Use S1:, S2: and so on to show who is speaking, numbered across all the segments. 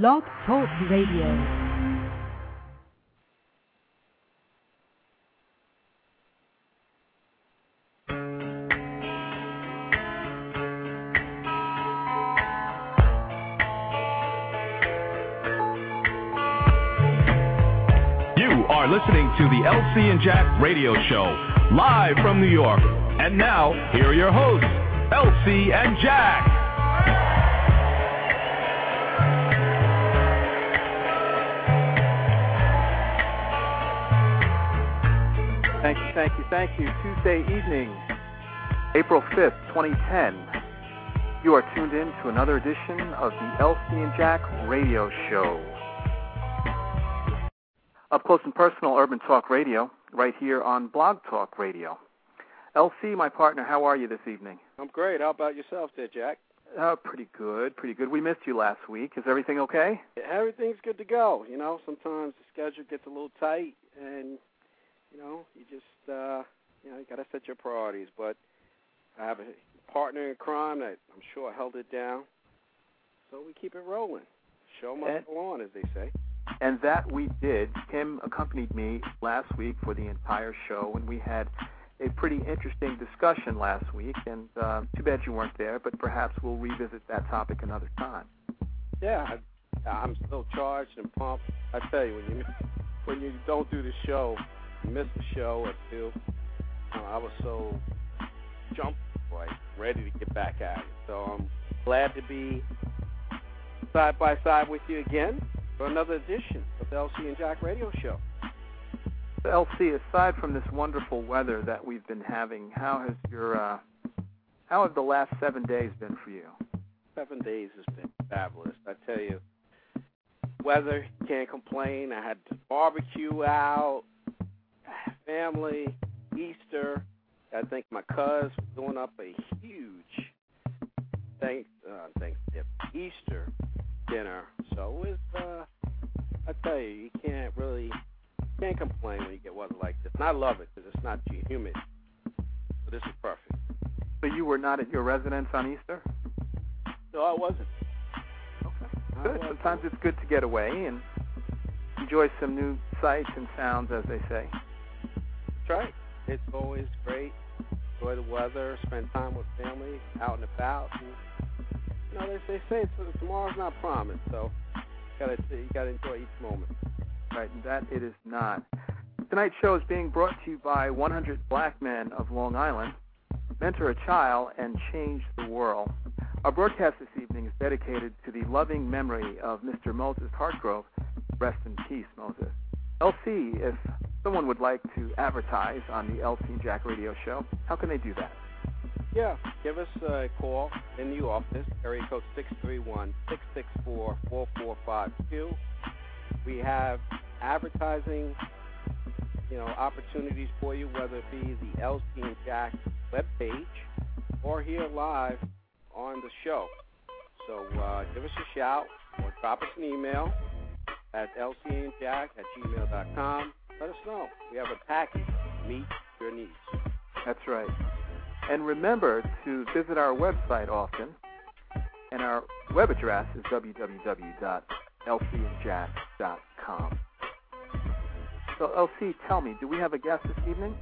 S1: Blog Talk Radio.
S2: You are listening to the LC and Jack Radio Show, live from New York. And now, here are your hosts, LC and Jack.
S3: Thank you, thank you, thank you. Tuesday evening, April 5th, 2010. You are tuned in to another edition of the LC and Jack Radio Show. Up close and personal Urban Talk Radio, right here on Blog Talk Radio. LC, my partner, how are you this evening?
S4: I'm great. How about yourself there, Jack?
S3: Uh, pretty good, pretty good. We missed you last week. Is everything okay?
S4: Everything's good to go. You know, sometimes the schedule gets a little tight, and you know, you just uh, you know, you got to set your priorities. But I have a partner in crime that I'm sure held it down, so we keep it rolling. Show must
S3: And-
S4: go on, as they say.
S3: And that we did. Kim accompanied me last week for the entire show, and we had a pretty interesting discussion last week. And uh, too bad you weren't there, but perhaps we'll revisit that topic another time.
S4: Yeah, I, I'm still charged and pumped. I tell you, when you when you don't do the show, you miss the show or two. Uh, I was so jumped, like ready to get back at it. So I'm glad to be side by side with you again for another edition of the LC and Jack Radio Show.
S3: So, LC, aside from this wonderful weather that we've been having, how has your uh, how have the last seven days been for you?
S4: Seven days has been fabulous. I tell you, weather can't complain. I had to barbecue out, family, Easter. I think my cuz was doing up a huge thank uh, Thanksgiving Easter dinner. So it's uh, I tell you, you can't really can't complain when you get weather like this. And I love it because it's not too humid. So this is perfect.
S3: So you were not at your residence on Easter?
S4: No, I wasn't.
S3: Okay.
S4: I
S3: Good.
S4: wasn't.
S3: Sometimes it's good to get away and enjoy some new sights and sounds, as they say.
S4: Right. It's always great. Enjoy the weather, spend time with family, out and about. And, you know, they, they say it's, tomorrow's not promised, so gotta you gotta enjoy each moment.
S3: Right, and that it is not. Tonight's show is being brought to you by 100 Black Men of Long Island. Mentor a child and change the world. Our broadcast this evening is dedicated to the loving memory of Mr. Moses Hartgrove. Rest in peace, Moses. LC, if someone would like to advertise on the and Jack radio show, how can they do that?
S4: Yeah, give us a call in the office, area code six three one six six four four four five two. We have advertising, you know, opportunities for you, whether it be the LC and Jack webpage or here live on the show. So uh, give us a shout or drop us an email at lcandjack at gmail.com. Let us know. We have a package to meet your needs.
S3: That's right. And remember to visit our website often. And our web address is www.lcandjack.com. So, LC, tell me, do we have a guest this evening?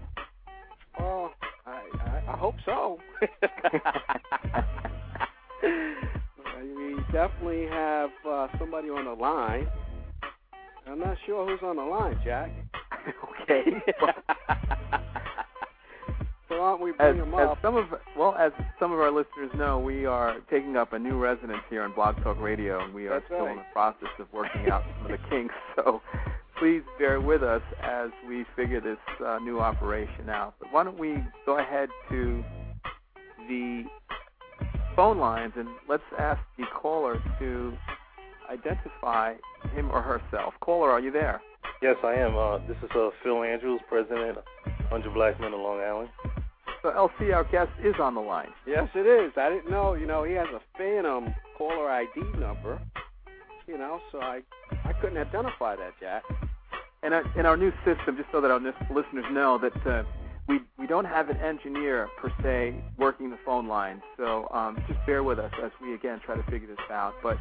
S4: Oh, I, I, I hope so. we definitely have uh, somebody on the line. I'm not sure who's on the line, Jack.
S3: okay.
S4: so why don't we
S3: as,
S4: bring
S3: as
S4: up?
S3: some of well, as some of our listeners know, we are taking up a new residence here on Blog Talk Radio, and we are
S4: That's
S3: still
S4: right.
S3: in the process of working out some of the kinks. So, please bear with us as we figure this uh, new operation out. But why don't we go ahead to the phone lines and let's ask the caller to identify him or herself. Caller, are you there?
S5: Yes, I am. Uh, this is uh, Phil Andrews, president of 100 Black Men of Long Island.
S3: So, LC, our guest is on the line.
S4: Yes, it is. I didn't know. You know, he has a Phantom caller ID number. You know, so I I couldn't identify that, Jack.
S3: And our, in our new system, just so that our listeners know that uh, we we don't have an engineer per se working the phone line. So um, just bear with us as we again try to figure this out. But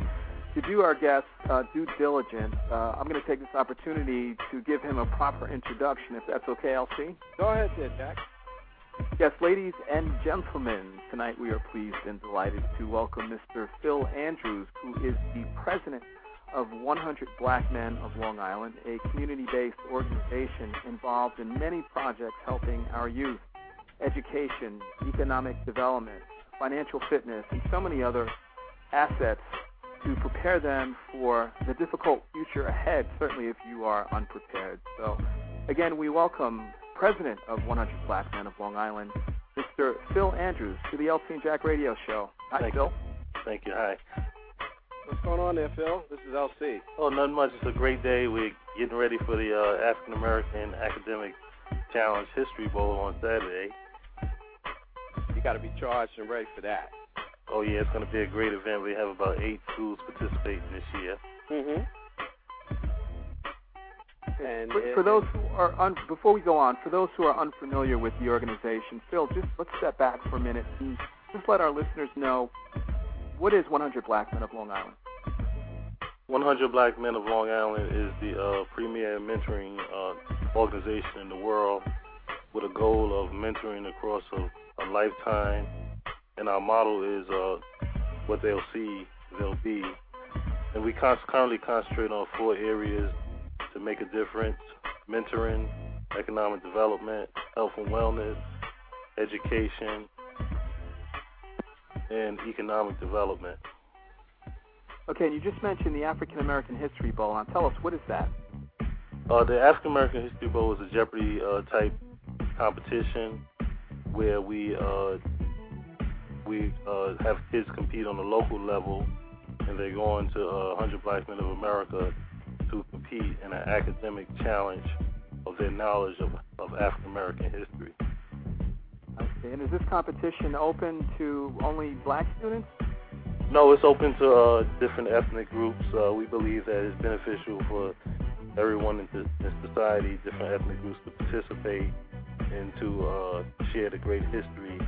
S3: to do our guest uh, due diligence, uh, I'm going to take this opportunity to give him a proper introduction, if that's okay, LC.
S4: Go ahead, Jack.
S3: Yes, ladies and gentlemen, tonight we are pleased and delighted to welcome Mr. Phil Andrews, who is the president of 100 Black Men of Long Island, a community based organization involved in many projects helping our youth, education, economic development, financial fitness, and so many other assets to prepare them for the difficult future ahead, certainly if you are unprepared. So, again, we welcome President of 100 Black Men of Long Island, Mr. Phil Andrews, to the LC and Jack Radio Show. Hi,
S5: Thank
S3: Phil.
S5: You. Thank you. Hi.
S4: What's going on there, Phil? This is LC.
S5: Oh, not much. It's a great day. We're getting ready for the uh, African American Academic Challenge History Bowl on Saturday.
S4: You got to be charged and ready for that.
S5: Oh yeah, it's going to be a great event. We have about eight schools participating this year.
S4: Mm-hmm. And
S3: For,
S4: it-
S3: for those who are un, before we go on, for those who are unfamiliar with the organization, Phil, just let's step back for a minute and just let our listeners know what is 100 Black Men of Long Island.
S5: 100 Black Men of Long Island is the uh, premier mentoring uh, organization in the world with a goal of mentoring across a, a lifetime. And our model is uh, what they'll see, they'll be. And we currently concentrate on four areas to make a difference mentoring, economic development, health and wellness, education, and economic development.
S3: Okay, and you just mentioned the African American History Bowl. Now, tell us what is that?
S5: Uh, the African American History Bowl is a Jeopardy uh, type competition where we uh, we uh, have kids compete on the local level, and they go on to uh, 100 Black Men of America to compete in an academic challenge of their knowledge of, of African American history.
S3: Okay, and is this competition open to only black students?
S5: No, it's open to uh, different ethnic groups. Uh, we believe that it's beneficial for everyone in, the, in society, different ethnic groups, to participate and to uh, share the great history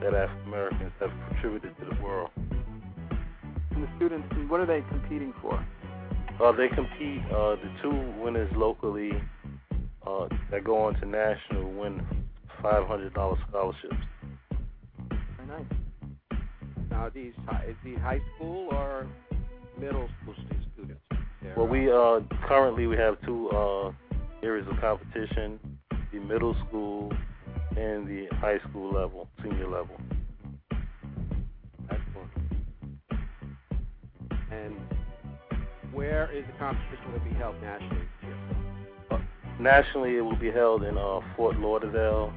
S5: that African Americans have contributed to the world.
S3: And the students, what are they competing for?
S5: Uh, they compete. Uh, the two winners locally uh, that go on to national win $500 scholarships.
S3: Very nice.
S4: now these is these high school or middle school students? They're,
S5: Well, we uh, currently we have two uh, areas of competition: the middle school and the high school level, senior level.
S4: Excellent. And where is the competition going to be held nationally? this?
S5: Nationally, it will be held in uh, Fort Lauderdale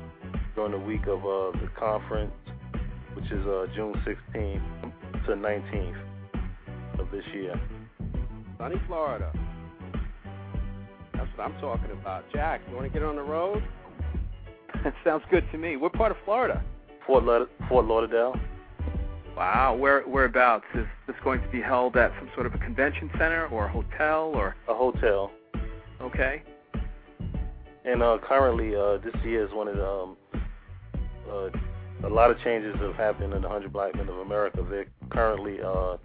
S5: during the week of uh, the conference, which is uh, June 16th to 19th of this year.
S4: Sunny Florida. That's what I'm talking about. Jack, you want to get on the road?
S3: That sounds good to me. What part of Florida?
S5: Fort, Laud- Fort Lauderdale.
S3: Wow, where whereabouts is this going to be held at? Some sort of a convention center or a hotel or?
S5: A hotel.
S3: Okay.
S5: And uh, currently, uh, this year is one of the, um, uh, a lot of changes have happened in the 100 Black Men of America. They're currently uh,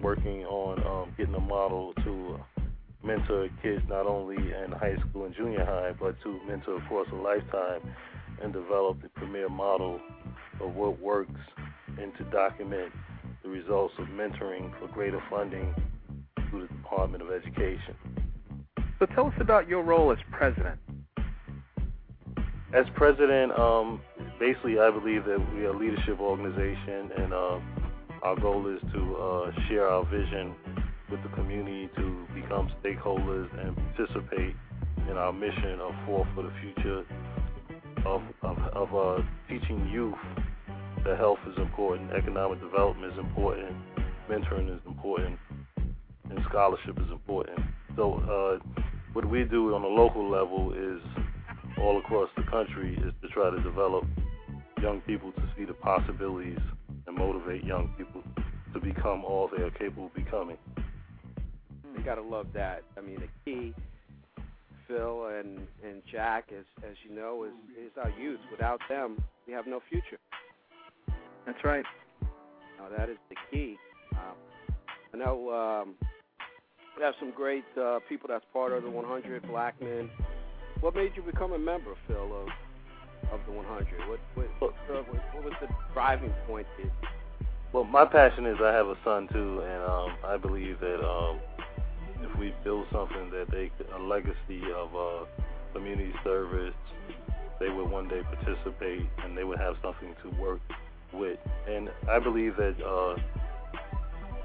S5: working on um, getting a model to mentor kids not only in high school and junior high, but to mentor across a lifetime and develop the premier model of what works and to document the results of mentoring for greater funding through the Department of Education.
S3: So tell us about your role as president.
S5: As president, um, basically, I believe that we are a leadership organization, and uh, our goal is to uh, share our vision with the community to become stakeholders and participate in our mission of Four for the Future of of, of uh, teaching youth that health is important, economic development is important, mentoring is important, and scholarship is important. So, uh, what we do on a local level is all across the country is to try to develop young people to see the possibilities and motivate young people to become all they are capable of becoming.
S4: You got to love that. I mean, the key, Phil and and Jack, as as you know, is is our youth. Without them, we have no future.
S3: That's right.
S4: Now that is the key. Um, I know um, We have some great uh, people that's part of the 100 Black Men. What made you become a member, Phil, of of the 100? What what, what, uh, what was the driving point? Here?
S5: Well, my passion is I have a son too, and um, I believe that um, if we build something that they a legacy of uh, community service, they would one day participate and they would have something to work with. And I believe that uh,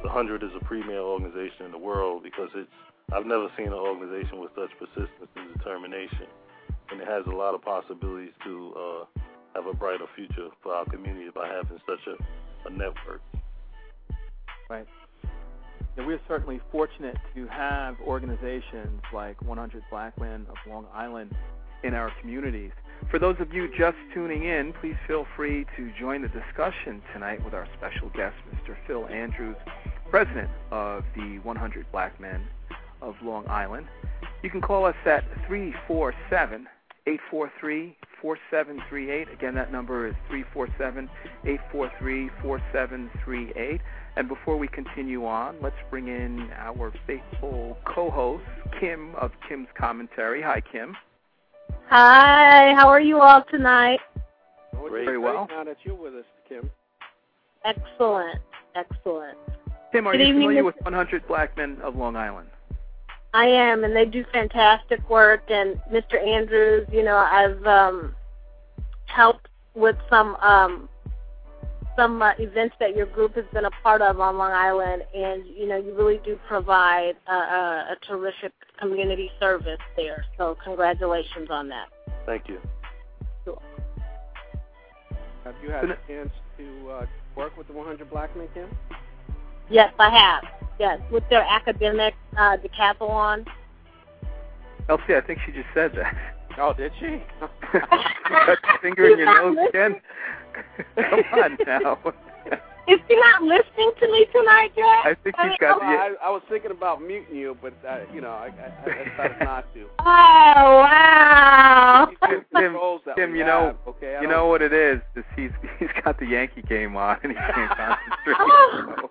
S5: the Hundred is a premier organization in the world because it's I've never seen an organization with such persistence and determination, and it has a lot of possibilities to uh, have a brighter future for our community by having such a, a network.
S3: Right. And we're certainly fortunate to have organizations like 100 Black Men of Long Island in our communities. For those of you just tuning in, please feel free to join the discussion tonight with our special guest, Mr. Phil Andrews, president of the 100 Black Men of Long Island. You can call us at 347 843 4738. Again, that number is 347 843 4738. And before we continue on, let's bring in our faithful co host, Kim of Kim's Commentary. Hi, Kim.
S1: Hi, how are you all tonight?
S3: Very well.
S4: Now that you're with us, Kim.
S1: Excellent, excellent.
S3: Tim, are
S1: Good
S3: you
S1: evening,
S3: familiar
S1: Mr.
S3: with 100 Black Men of Long Island?
S1: I am, and they do fantastic work. And Mr. Andrews, you know, I've um, helped with some um, some uh, events that your group has been a part of on Long Island, and you know, you really do provide uh, a, a terrific community service there. So, congratulations on that.
S5: Thank you.
S4: Have you had a chance to uh, work with the 100 Black Men, Kim?
S1: Yes, I have. Yes, with their academic uh, decathlon.
S3: LC, I think she just said that.
S4: Oh, did she?
S3: you got your finger in your nose, Ken? Come on now.
S1: Is she not listening to me tonight, Jack?
S3: I think
S1: I
S3: she's
S1: mean,
S3: got
S4: Well,
S3: the.
S4: I, I was thinking about muting you, but uh, you know, I, I, I decided not to.
S1: Oh wow!
S4: These
S3: Tim, Tim, you know,
S4: have, okay?
S3: You know what it is? Is he's he's got the Yankee game on and he can't concentrate.
S1: Oh.
S3: so,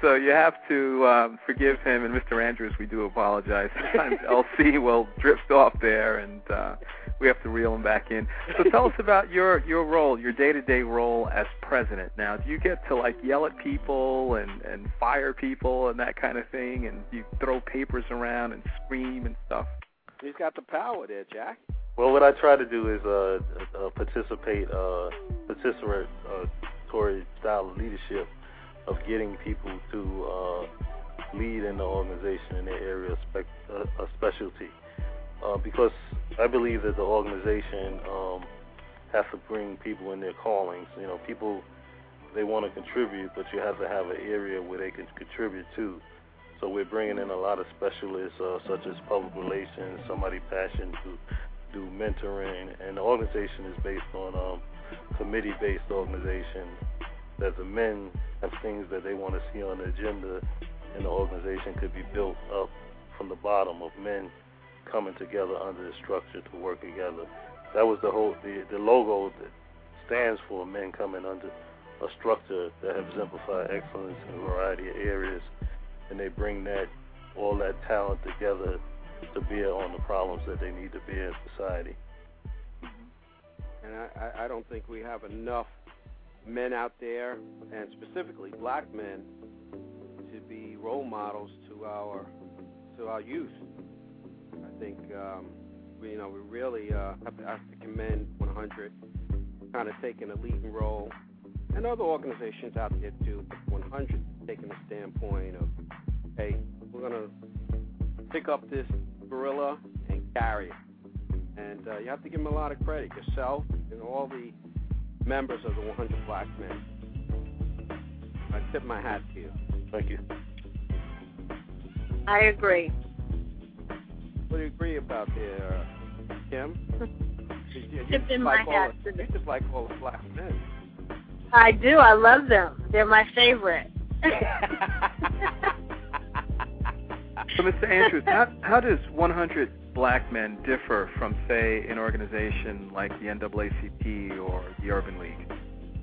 S3: so you have to um, forgive him and Mr. Andrews. We do apologize. Sometimes LC will drift off there, and uh, we have to reel him back in. So tell us about your your role, your day to day role as president. Now, do you get to like yell at people and and fire people and that kind of thing, and you throw papers around and scream and stuff?
S4: He's got the power there, Jack.
S5: Well, what I try to do is uh, uh, participate, uh, participatory style of leadership of getting people to uh, lead in the organization in their area of spec- uh, specialty. Uh, because I believe that the organization um, has to bring people in their callings. You know, people they want to contribute, but you have to have an area where they can contribute to. So we're bringing in a lot of specialists, uh, such as public relations, somebody passionate to do mentoring, and the organization is based on um, committee-based organization. That the men have things that they want to see on the agenda, and the organization could be built up from the bottom of men coming together under the structure to work together. That was the whole the, the logo that stands for men coming under a structure that have exemplified excellence in a variety of areas, and they bring that all that talent together to bear on the problems that they need to bear in society.
S4: And I- I don't think we have enough men out there, and specifically black men, to be role models to our to our youth. I think um, we, you know we really uh, have, to, have to commend 100 kind of taking a leading role, and other organizations out there too. But 100 taking a standpoint of, hey, we're gonna pick up this gorilla and carry it. And uh, you have to give them a lot of credit, yourself and all the members of the 100 Black Men. I tip my hat to you.
S5: Thank you.
S1: I agree.
S4: What do you agree about there, uh, Kim? You- you
S1: Tip in
S4: like
S1: my hat
S4: the-
S1: to
S4: You just like all the black men.
S1: I do. I love them. They're my favorite.
S3: So, Mr. Andrews, how, how does 100 Black Men differ from, say, an organization like the NAACP or the Urban League?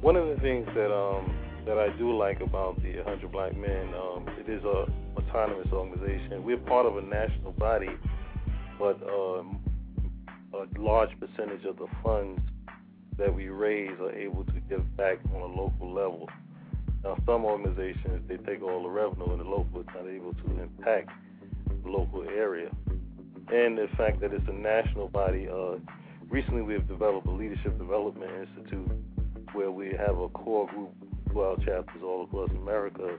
S5: One of the things that um, that I do like about the 100 Black Men, um, it is a autonomous organization. We're part of a national body, but um, a large percentage of the funds that we raise are able to give back on a local level. Now, some organizations they take all the revenue, and the local is not able to impact the local area. And the fact that it's a national body. Uh, recently, we have developed a leadership development institute where we have a core group, 12 chapters all across America,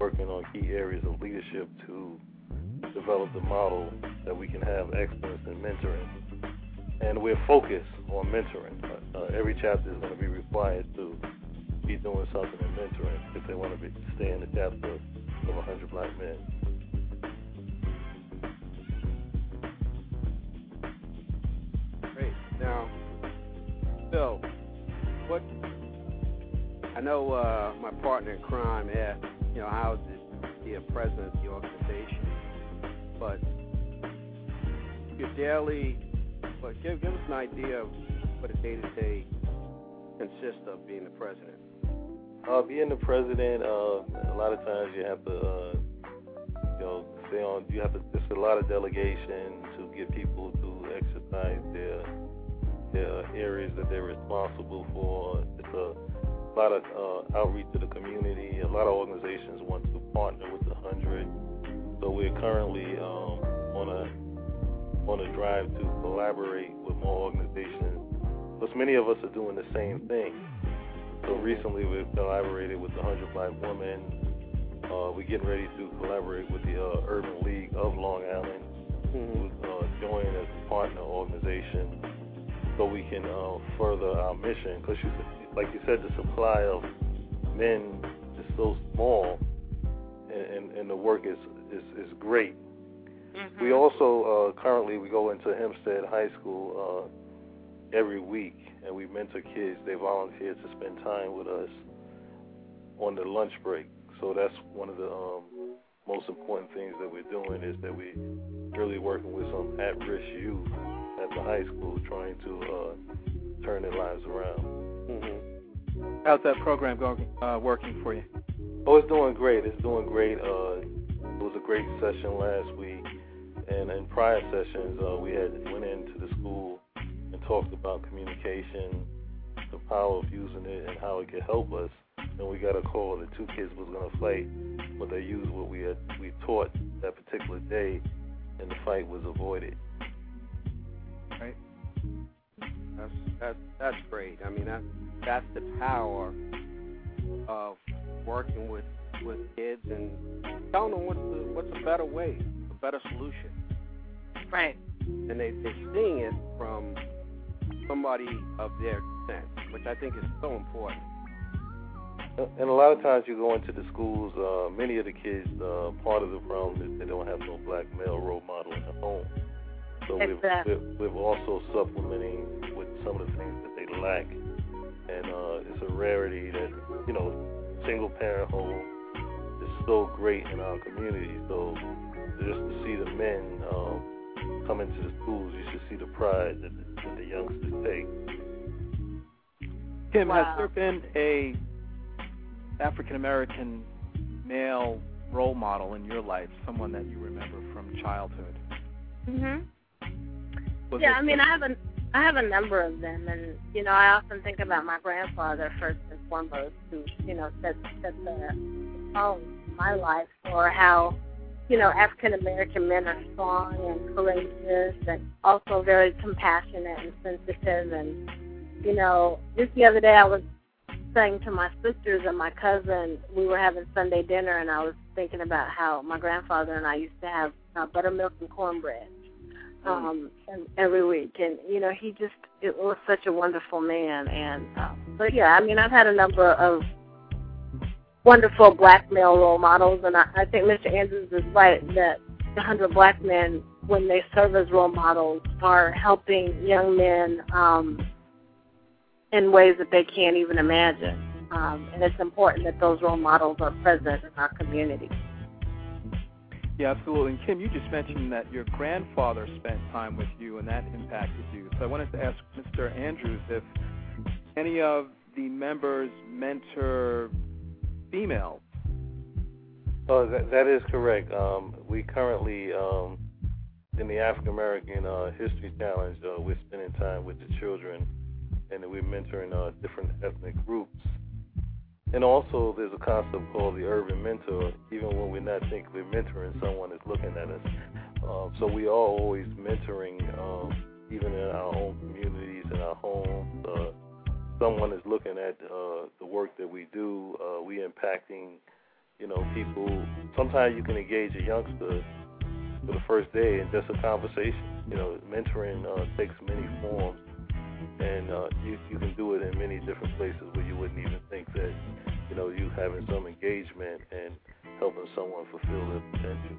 S5: working on key areas of leadership to develop the model that we can have excellence in mentoring. And we're focused on mentoring. Uh, uh, every chapter is going to be required to be doing something in mentoring if they want to be, stay in the chapter of 100 Black Men.
S4: Now, Phil, what? I know uh, my partner in crime asked, you know, how to be a president of the organization, but your daily, but give give us an idea of what a day to day consists of being the president.
S5: Uh, being the president, uh, a lot of times you have to, uh, you know, stay on. You have to. There's a lot of delegation to get people to exercise their their areas that they're responsible for. It's a lot of uh, outreach to the community. A lot of organizations want to partner with the hundred. So we're currently um, on a on a drive to collaborate with more organizations. Because many of us are doing the same thing. So recently we've collaborated with the 100 Black Women. Uh, we're getting ready to collaborate with the uh, Urban League of Long Island, mm-hmm. who's uh, joining as a partner organization, so we can uh, further our mission. Because, like you said, the supply of men is so small, and, and, and the work is is, is great. Mm-hmm. We also uh, currently we go into Hempstead High School uh, every week and we mentor kids. They volunteer to spend time with us on the lunch break. So that's one of the um, most important things that we're doing is that we're really working with some at-risk youth at the high school, trying to uh, turn their lives around.
S3: Mm-hmm. How's that program going, uh, working for you?
S5: Oh, it's doing great. It's doing great. Uh, it was a great session last week, and in prior sessions, uh, we had went into the school and talked about communication, the power of using it, and how it could help us. And we got a call that two kids was going to fight, but they used what we had we taught that particular day, and the fight was avoided.
S4: Right. That's that's that's great. I mean that that's the power of working with with kids and telling them what's the what's a better way, a better solution.
S1: Right.
S4: And they they're seeing it from somebody of their descent, which I think is so important.
S5: And a lot of times you go into the schools, uh, many of the kids, uh, part of the problem is they don't have no black male role model in the home. So exactly. we're, we're, we're also supplementing with some of the things that they lack. And uh, it's a rarity that, you know, single parent home is so great in our community. So just to see the men um, come into the schools, you should see the pride that the, that the youngsters take.
S3: Kim, wow. has there been a African American male role model in your life, someone that you remember from childhood?
S1: Mhm. Yeah, I mean, I have a I have a number of them, and you know, I often think about my grandfather first and foremost, who you know set set the tone in my life for how you know, African American men are strong and courageous and also very compassionate and sensitive. And, you know, just the other day I was saying to my sisters and my cousin, we were having Sunday dinner, and I was thinking about how my grandfather and I used to have uh, buttermilk and cornbread. Um and every week and you know he just it was such a wonderful man and uh, but yeah i mean i've had a number of wonderful black male role models, and I, I think Mr. Andrews is right that the hundred black men, when they serve as role models, are helping young men um, in ways that they can't even imagine. Um, and it's important that those role models are present in our community.
S3: Yeah, absolutely. And Kim, you just mentioned that your grandfather spent time with you and that impacted you. So I wanted to ask Mr. Andrews if any of the members mentor females
S5: Oh, that, that is correct. Um, we currently, um, in the African American uh, History Challenge, uh, we're spending time with the children, and we're mentoring uh, different ethnic groups. And also, there's a concept called the urban mentor. Even when we're not thinking we're mentoring, someone is looking at us. Um, so we are always mentoring, um, even in our own communities, in our homes. Uh, someone is looking at uh, the work that we do. Uh, we impacting, you know, people. Sometimes you can engage a youngster for the first day in just a conversation. You know, mentoring uh, takes many forms, and uh, you you can do it in many different places where you wouldn't even think that, you know, you having some engagement and helping someone fulfill their potential.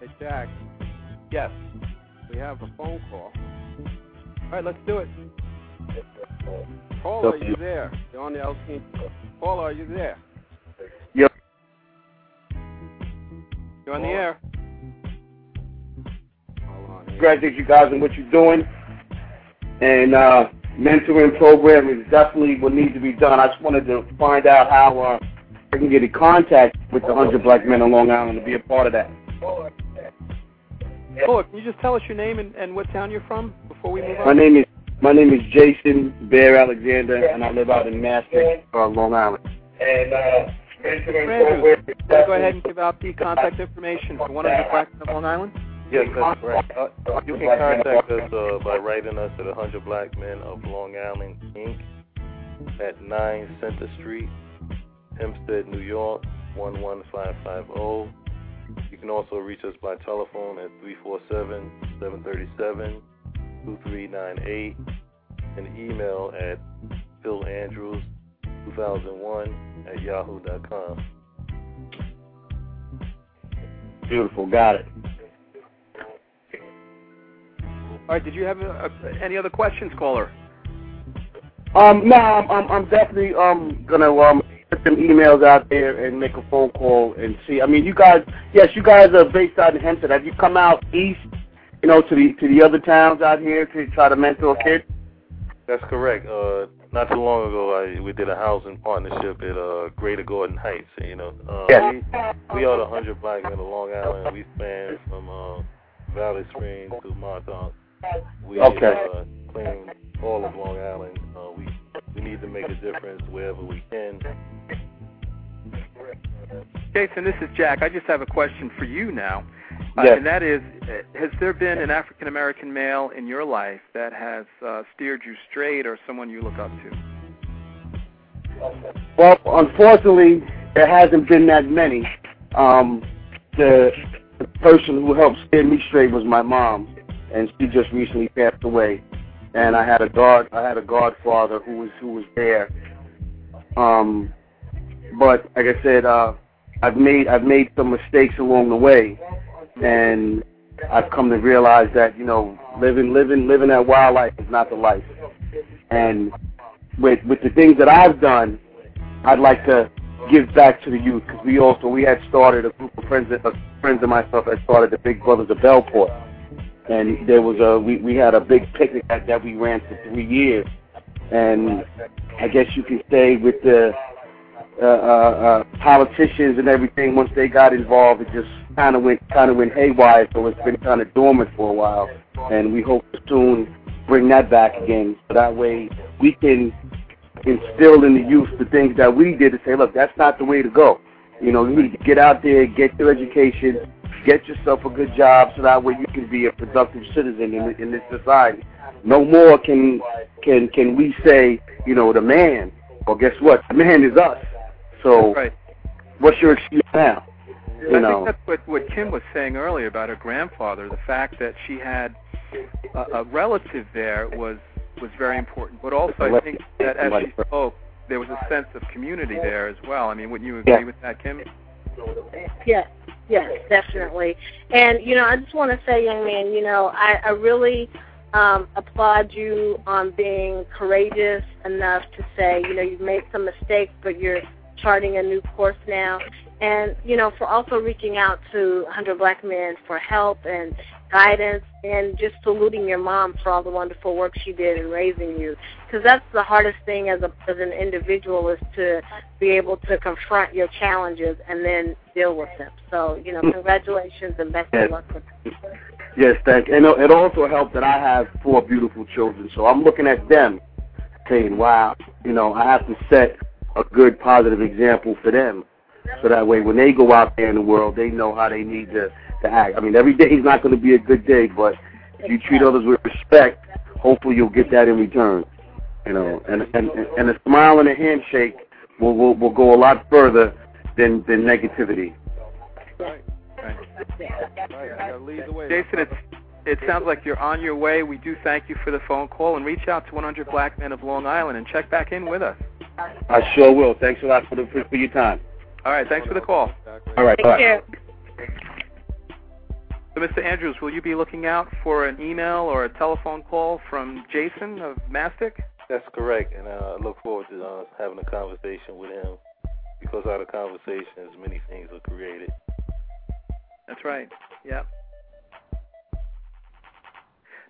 S4: Hey, Jack. Yes, we have a phone call. All right, let's do it. Paula, are you there? You're on the LC. Paula, are you there?
S6: Yep.
S4: You're on the air. Hold on here.
S6: Congratulate you guys on what you're doing. And uh, mentoring program is definitely what needs to be done. I just wanted to find out how uh, I can get in contact with the 100 Black Men on Long Island to be a part of that.
S3: Paula, can you just tell us your name and, and what town you're from before we move on?
S6: My name is my name is Jason Bear Alexander, and I live out in Mastic, uh, Long Island. And uh,
S3: Andrew, can you go ahead and give out the contact information for 100 Black Men of Long Island?
S5: Yes, that's right. Uh, you can contact us uh, by writing us at 100 Black Men of Long Island, Inc. at 9 Center Street, Hempstead, New York, 11550. You can also reach us by telephone at 347-737-2398 and email at philandrews2001 at yahoo.com.
S6: Beautiful, got it.
S3: All right, did you have uh any other questions, caller?
S6: Um, no, I'm, I'm, I'm definitely um gonna um put some emails out there and make a phone call and see. I mean, you guys, yes, you guys are based out in Hempstead. Have you come out east, you know, to the to the other towns out here to try to mentor kids?
S5: That's correct. Uh, not too long ago, I, we did a housing partnership at uh, Greater Gordon Heights. You know, uh,
S6: Yes.
S5: we, we are the 100 Black Men of Long Island. We span from uh, Valley Stream to Montauk. We
S6: Okay.
S5: uh, clean all of Long Island. Uh, we we need to make a difference wherever we can.
S3: Jason, this is Jack. I just have a question for you now. Uh,
S6: Yes.
S3: And that is, uh, has there been an African American male in your life that has uh, steered you straight or someone you look up to?
S6: Well, unfortunately, there hasn't been that many. Um, the, the person who helped steer me straight was my mom, and she just recently passed away. And I had a guard, I had a godfather who was who was there. Um, but like I said, uh, I've made I've made some mistakes along the way, and I've come to realize that you know living living living that wild life is not the life. And with with the things that I've done, I'd like to give back to the youth because we also we had started a group of friends of friends of myself had started the Big Brothers of Bellport, and there was a we we had a big picnic that, that we ran for three years, and I guess you can say with the uh, uh, uh, politicians and everything once they got involved, it just kind of went kind of went haywire. So it's been kind of dormant for a while, and we hope to soon bring that back again. So that way we can instill in the youth the things that we did to say, look, that's not the way to go. You know, you need to get out there, get your education, get yourself a good job, so that way you can be a productive citizen in, in this society. No more can can can we say, you know, the man. Well, guess what? The man is us. So,
S3: Right.
S6: what's your excuse now? You
S3: I
S6: know.
S3: think that's what, what Kim was saying earlier about her grandfather. The fact that she had a, a relative there was was very important. But also, I think that as she spoke, there was a sense of community there as well. I mean, wouldn't you agree
S6: Yeah.
S3: with that, Kim?
S1: Yes, yes, definitely. And you know, I just want to say, young man, you know, I, I really um, applaud you on being courageous enough to say, you know, you've made some mistakes, but you're charting a new course now, and you know for also reaching out to 100 Black Men for help and guidance, and just saluting your mom for all the wonderful work she did in raising you, because that's the hardest thing as a as an individual is to be able to confront your challenges and then deal with them. So you know, congratulations and best of luck with. Them.
S6: Yes, thank you. And it also helped that I have four beautiful children, so I'm looking at them saying, wow, you know, I have to set a good, positive example for them. So that way, when they go out there in the world, they know how they need to, to act. I mean, every day is not going to be a good day, but if you treat others with respect, hopefully you'll get that in return. You know, and and and a smile and a handshake will will, will go a lot further than than negativity.
S3: Jason, it's it sounds like you're on your way. We do thank you for the phone call and reach out to 100 Black Men of Long Island and check back in with us.
S6: I sure will. Thanks a lot for the for, for your time.
S3: All right, thanks for the call.
S6: All right,
S1: Take
S6: bye.
S1: care.
S3: So, Mr. Andrews, will you be looking out for an email or a telephone call from Jason of Mastic?
S5: That's correct, and uh, I look forward to uh, having a conversation with him because out of conversations, many things are created.
S3: That's right. Yeah.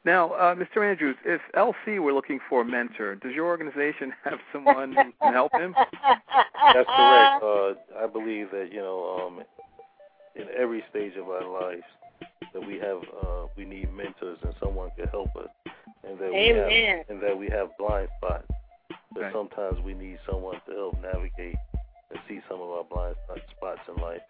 S3: Now, uh, Mr. Andrews, if LC were looking for a mentor, does your organization have someone who can help him?
S5: That's correct. Uh, I believe that you know, um, in every stage of our lives, that we have uh, we need mentors and someone can help us, and that we have and that we have blind spots. That
S3: Right.
S5: sometimes we need someone to help navigate and see some of our blind spots in life.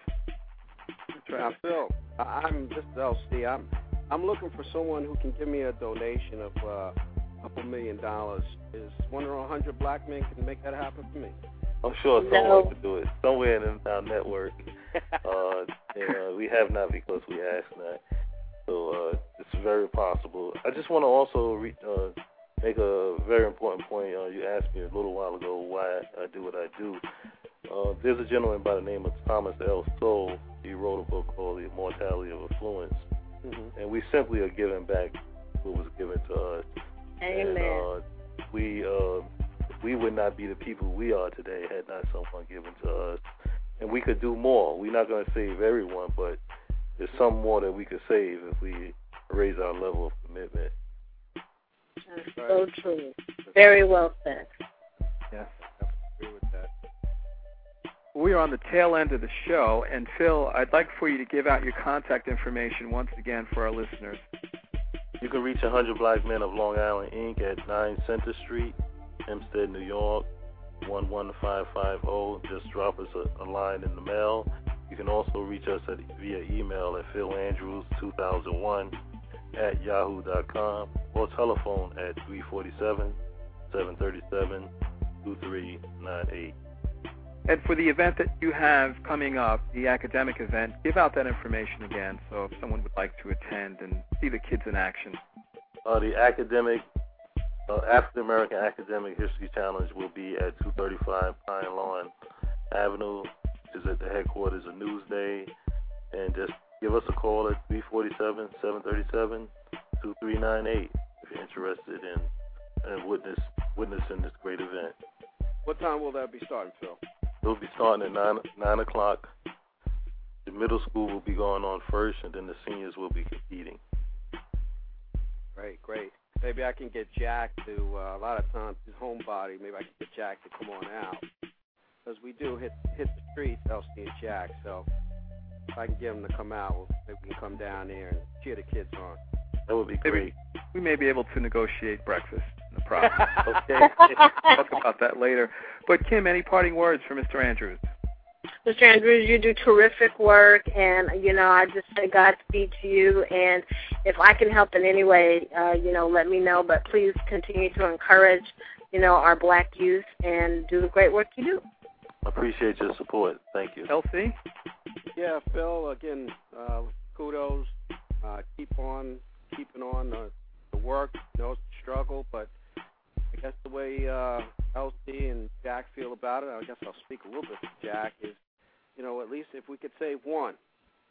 S3: That's
S4: Now,
S3: right.
S4: Phil, I- I'm just LC. I'm I'm looking for someone who can give me a donation of uh, a couple million dollars. Is one or a hundred black men can make that happen for me?
S5: I'm sure
S1: No.
S5: someone could do it somewhere in our network. Uh, and, uh, we have not because we asked not. So uh, it's very possible. I just want to also re- uh, make a very important point. Uh, you asked me a little while ago why I do what I do. Uh, there's a gentleman by the name of Thomas L. Sowell. He wrote a book called The Immortality of Affluence,
S4: mm-hmm.
S5: and we simply are giving back what was given to us.
S1: Amen.
S5: And, uh, we uh, we would not be the people we are today had not someone given to us. And we could do more. We're not going to save everyone, but there's some more that we could save if we raise our level of commitment.
S1: so true. Very well said.
S3: Yes.
S4: Agree with that.
S3: We are on the tail end of the show, and Phil, I'd like for you to give out your contact information once again for our listeners.
S5: You can reach 100 Black Men of Long Island Inc. at 9 Center Street, Hempstead, New York, 11550. oh. Just drop us a, a line in the mail. You can also reach us at, via email at philandrews2001 at yahoo.com or telephone at 347 737 2398.
S3: And for the event that you have coming up, the academic event, give out that information again so if someone would like to attend and see the kids in action.
S5: Uh, the academic uh, African American Academic History Challenge will be at 235 Pine Lawn Avenue, which is at the headquarters of Newsday. And just give us a call at 347 737 2398 if you're interested in, in witness, witnessing this great event.
S4: What time will that be starting, Phil?
S5: It'll be starting at 9, 9 o'clock. The middle school will be going on first, and then the seniors will be competing.
S4: Great, great. Maybe I can get Jack to. Uh, a lot of times his homebody. Maybe I can get Jack to come on out because we do hit hit the streets, LC and Jack. So if I can get him to come out, maybe we can come down there and cheer the kids on.
S5: That would be
S3: Maybe.
S5: great.
S3: We may be able to negotiate breakfast in the process.
S5: Okay.
S3: Talk about that later. But Kim, any parting words for Mr. Andrews?
S1: Mr. Andrews, you do terrific work, and you know I just say Godspeed to you. And if I can help in any way, uh, you know, let me know. But please continue to encourage, you know, our black youth and do the great work you do.
S5: Appreciate your support. Thank you.
S3: LC?
S4: Yeah, Phil. Again, uh, kudos. Uh, keep on keeping on the, the work. You know, it's a struggle, but I guess the way uh, LC and Jack feel about it, I guess I'll speak a little bit to Jack. Is you know, at least if we could save one,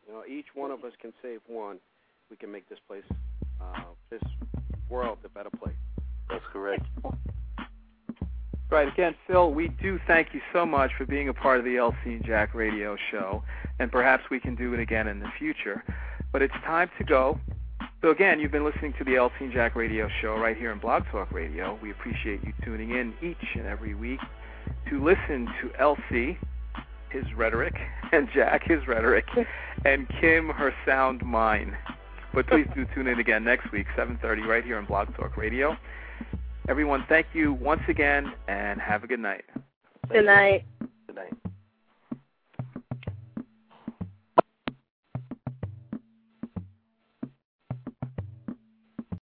S4: you know, each one of us can save one, we can make this place, uh, this world, a better place.
S5: That's correct.
S3: Right. Again, Phil, we do thank you so much for being a part of the LC and Jack radio show, and perhaps we can do it again in the future. But it's time to go. So again, you've been listening to the LC and Jack radio show right here on Blog Talk Radio. We appreciate you tuning in each and every week to listen to LC, his rhetoric, and Jack, his rhetoric, and Kim, her sound mind. But please do tune in again next week, 7:30, right here on Blog Talk Radio. Everyone, thank you once again, and have a good night.
S1: Good night.
S5: Good night.